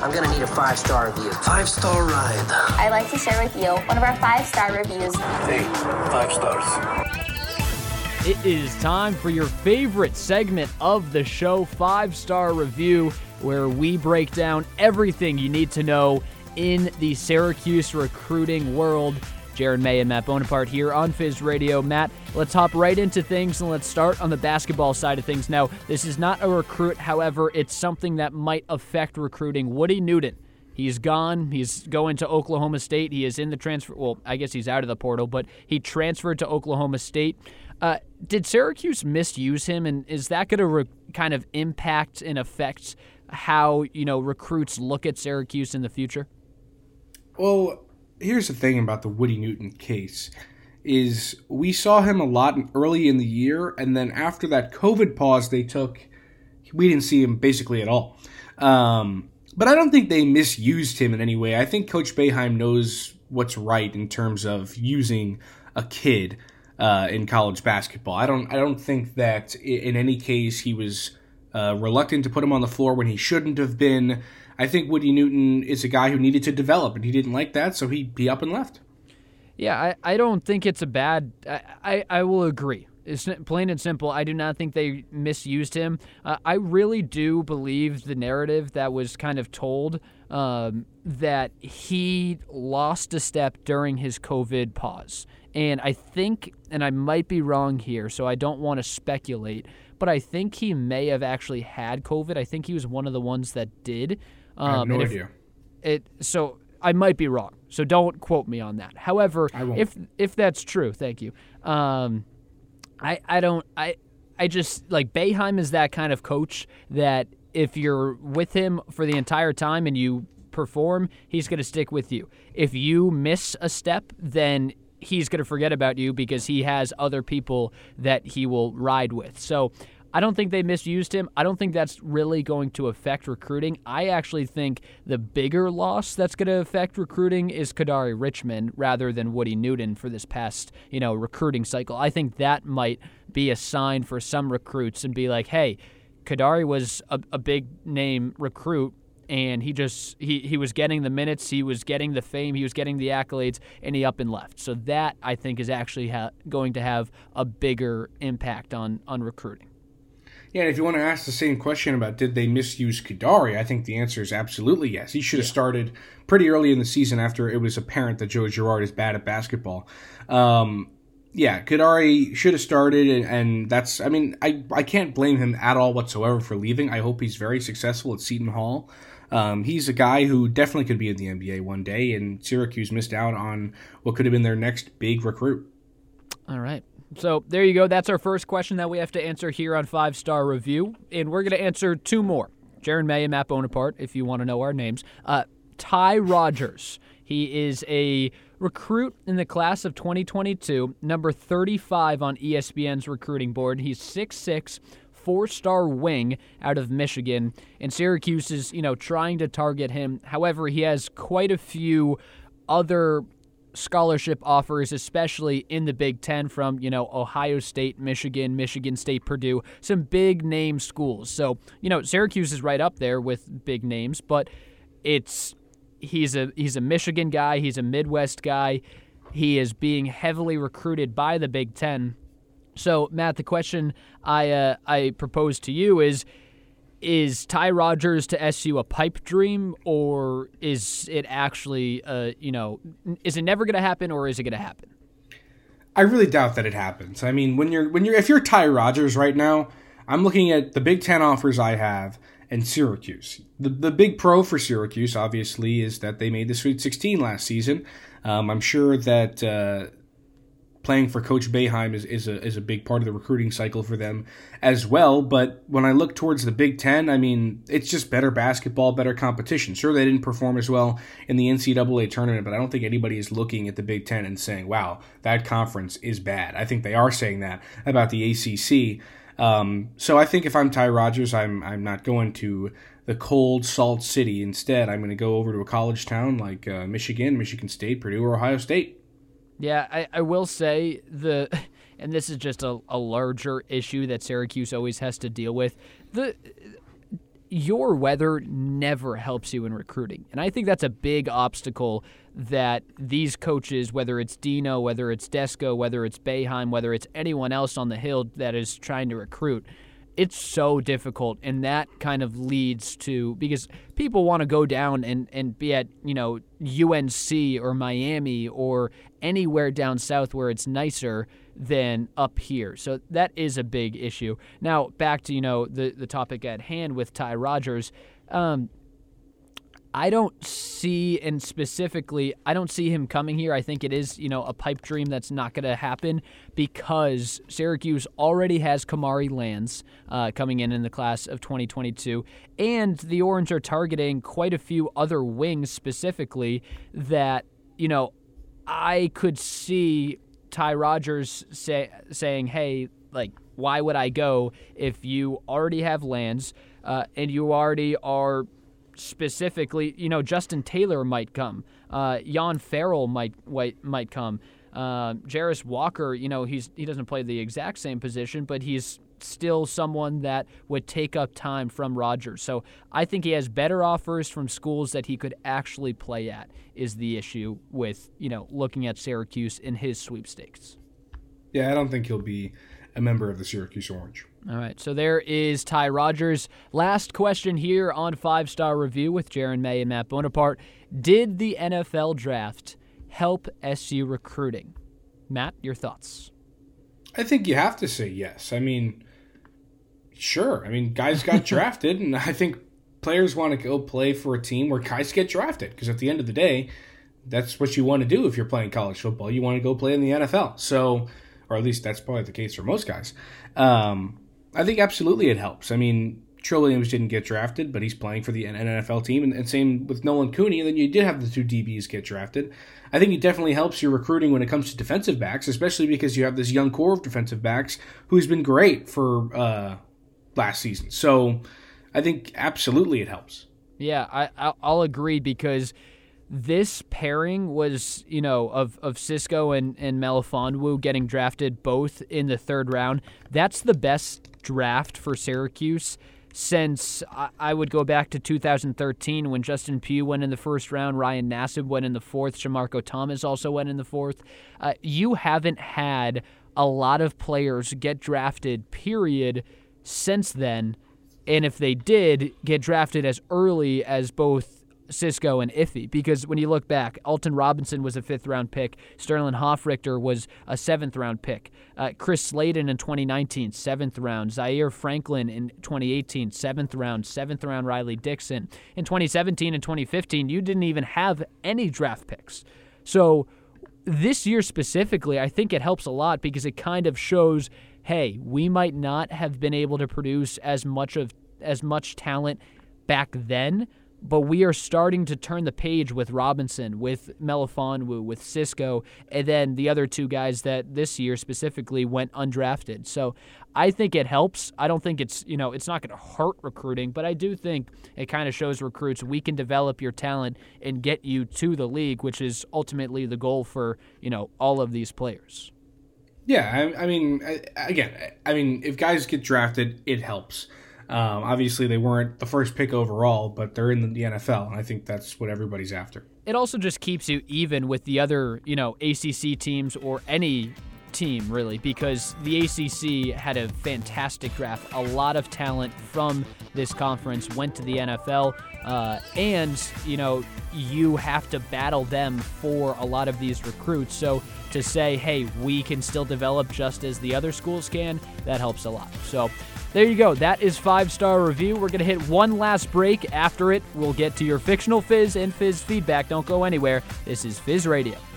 I'm gonna need a five star review. Five star ride. I'd like to share with you one of our five star reviews. Hey, five stars. It is time for your favorite segment of the show, Five Star Review, where we break down everything you need to know in the Syracuse recruiting world. Jared May and Matt Bonaparte here on Fizz Radio. Matt, let's hop right into things and let's start on the basketball side of things. Now, this is not a recruit, however, it's something that might affect recruiting. Woody Newton. He's gone. He's going to Oklahoma State. He is in the transfer. Well, I guess he's out of the portal, but he transferred to Oklahoma State. Uh, did Syracuse misuse him, and is that going to re- kind of impact and affect how you know recruits look at Syracuse in the future? Well, here's the thing about the Woody Newton case is we saw him a lot early in the year, and then after that COVID pause they took, we didn't see him basically at all. Um, but I don't think they misused him in any way. I think Coach Boeheim knows what's right in terms of using a kid uh, in college basketball. I don't. I don't think that in any case he was uh, reluctant to put him on the floor when he shouldn't have been. I think Woody Newton is a guy who needed to develop, and he didn't like that, so he he up and left. Yeah, I, I don't think it's a bad. I, I, I will agree. It's plain and simple. I do not think they misused him. Uh, I really do believe the narrative that was kind of told um, that he lost a step during his COVID pause. And I think, and I might be wrong here, so I don't want to speculate, but I think he may have actually had COVID. I think he was one of the ones that did. Um, no idea. It so I might be wrong, so don't quote me on that. However, if if that's true, thank you. Um, I I don't I I just like Boeheim is that kind of coach that if you're with him for the entire time and you perform, he's going to stick with you. If you miss a step, then he's going to forget about you because he has other people that he will ride with. So I don't think they misused him. I don't think that's really going to affect recruiting. I actually think the bigger loss that's going to affect recruiting is Kadari Richmond rather than Woody Newton for this past, you know, recruiting cycle. I think that might be a sign for some recruits and be like, hey, Kadari was a, a big name recruit and he just he, he was getting the minutes he was getting the fame he was getting the accolades and he up and left so that i think is actually ha- going to have a bigger impact on on recruiting yeah, and if you want to ask the same question about did they misuse Kadari, I think the answer is absolutely yes. He should have started pretty early in the season after it was apparent that Joe Girard is bad at basketball. Um, yeah, Kadari should have started, and, and, that's, I mean, I, I can't blame him at all whatsoever for leaving. I hope he's very successful at Seton Hall. Um, he's a guy who definitely could be in the NBA one day, and Syracuse missed out on what could have been their next big recruit. All right. So there you go. That's our first question that we have to answer here on Five Star Review. And we're going to answer two more. Jaron May and Matt Bonaparte, if you want to know our names. Uh, Ty Rodgers. He is a recruit in the class of 2022, number 35 on ESPN's recruiting board. He's 6'6, four-star wing out of Michigan, and Syracuse is, you know, trying to target him. However, he has quite a few other scholarship offers, especially in the Big Ten from, you know, Ohio State, Michigan, Michigan State, Purdue, some big name schools. So, you know, Syracuse is right up there with big names, but it's he's a he's a Michigan guy, he's a Midwest guy. He is being heavily recruited by the Big Ten. So, Matt, the question I uh, I propose to you is is Ty Rodgers to SU a pipe dream, or is it actually, uh, you know, is it never going to happen, or is it going to happen? I really doubt that it happens. I mean, when you're when you're if you're Ty Rodgers right now, I'm looking at the Big Ten offers I have and Syracuse. The the big pro for Syracuse, obviously, is that they made the Sweet 16 last season. Um, I'm sure that uh, playing for Coach Boeheim is, is a is a big part of the recruiting cycle for them as well. But when I look towards the Big Ten, I mean, it's just better basketball, better competition. Sure, they didn't perform as well in the NCAA tournament, but I don't think anybody is looking at the Big Ten and saying, "Wow, that conference is bad." I think they are saying that about the ACC. Um, so I think if I'm Ty Rodgers, I'm I'm not going to the cold salt city. Instead, I'm going to go over to a college town like uh, Michigan, Michigan State, Purdue, or Ohio State. Yeah, I, I will say the, and this is just a, a larger issue that Syracuse always has to deal with. The your weather never helps you in recruiting. And I think that's a big obstacle that these coaches, whether it's Dino, whether it's Desko, whether it's Boeheim, whether it's anyone else on the Hill that is trying to recruit, it's so difficult. And that kind of leads to because people want to go down and, and be at, you know, UNC or Miami or anywhere down south where it's nicer than up here. So that is a big issue. Now back to you know the the topic at hand with Ty Rodgers. Um, I don't see, and specifically, I don't see him coming here. I think it is, you know, a pipe dream that's not going to happen because Syracuse already has Kamari Lands uh, coming in in the class of 2022, and the Orange are targeting quite a few other wings specifically that, you know, I could see Ty Rodgers say, saying, hey, like, why would I go if you already have lands uh, and you already are specifically, you know, Justin Taylor might come, uh, Jan Farrell might might, might come, uh, Jarace Walker, you know, he's he doesn't play the exact same position, but he's still someone that would take up time from Rodgers. So I think he has better offers from schools that he could actually play at. Is the issue with you know looking at Syracuse in his sweepstakes? Yeah, I don't think he'll be a member of the Syracuse Orange. All right, so there is Ty Rodgers. Last question here on Five Star Review with Jaren May and Matt Bonaparte. Did the NFL draft help SU recruiting? Matt, your thoughts? I think you have to say yes. I mean, sure. I mean, guys got drafted, and I think players want to go play for a team where guys get drafted because at the end of the day, that's what you want to do if you're playing college football. You want to go play in the NFL. So, or at least that's probably the case for most guys. Um, I think absolutely it helps. I mean, Trill Williams didn't get drafted, but he's playing for the NFL team, and, and same with Nolan Cooney. And then you did have the two DBs get drafted. I think it definitely helps your recruiting when it comes to defensive backs, especially because you have this young core of defensive backs who's been great for uh, last season. So I think absolutely it helps. Yeah, I I'll agree because this pairing was, you know, of, of Cisco and, and Melifonwu getting drafted both in the third round. That's the best draft for Syracuse since I, I would go back to 2013 when Justin Pugh went in the first round, Ryan Nassib went in the fourth, Shamarko Thomas also went in the fourth. Uh, you haven't had a lot of players get drafted, period, since then. And if they did get drafted as early as both Cisco and Iffy because when you look back, Alton Robinson was a fifth round pick, Sterling Hofrichter was a seventh round pick, uh, Chris Slayton in 2019, seventh round, Zaire Franklin in 2018, seventh round, seventh round Riley Dixon. In 2017 and 2015, you didn't even have any draft picks. So this year specifically, I think it helps a lot because it kind of shows hey, we might not have been able to produce as much of as much talent back then, but we are starting to turn the page with Robinson, with Melifonwu, with Cisco, and then the other two guys that this year specifically went undrafted. So I think it helps. I don't think it's you know it's not going to hurt recruiting, but I do think it kind of shows recruits we can develop your talent and get you to the league, which is ultimately the goal for you know all of these players. Yeah, I, I mean, again, I mean, if guys get drafted, it helps. Um, obviously, they weren't the first pick overall, but they're in the NFL, and I think that's what everybody's after. It also just keeps you even with the other, you know, ACC teams or any team really because the ACC had a fantastic draft. A lot of talent from this conference went to the NFL, uh, and you know you have to battle them for a lot of these recruits. So to say, hey, we can still develop just as the other schools can, that helps a lot. So there you go. That is five star review. We're going to hit one last break. After it, we'll get to your fictional fizz and fizz feedback. Don't go anywhere. This is Fizz Radio.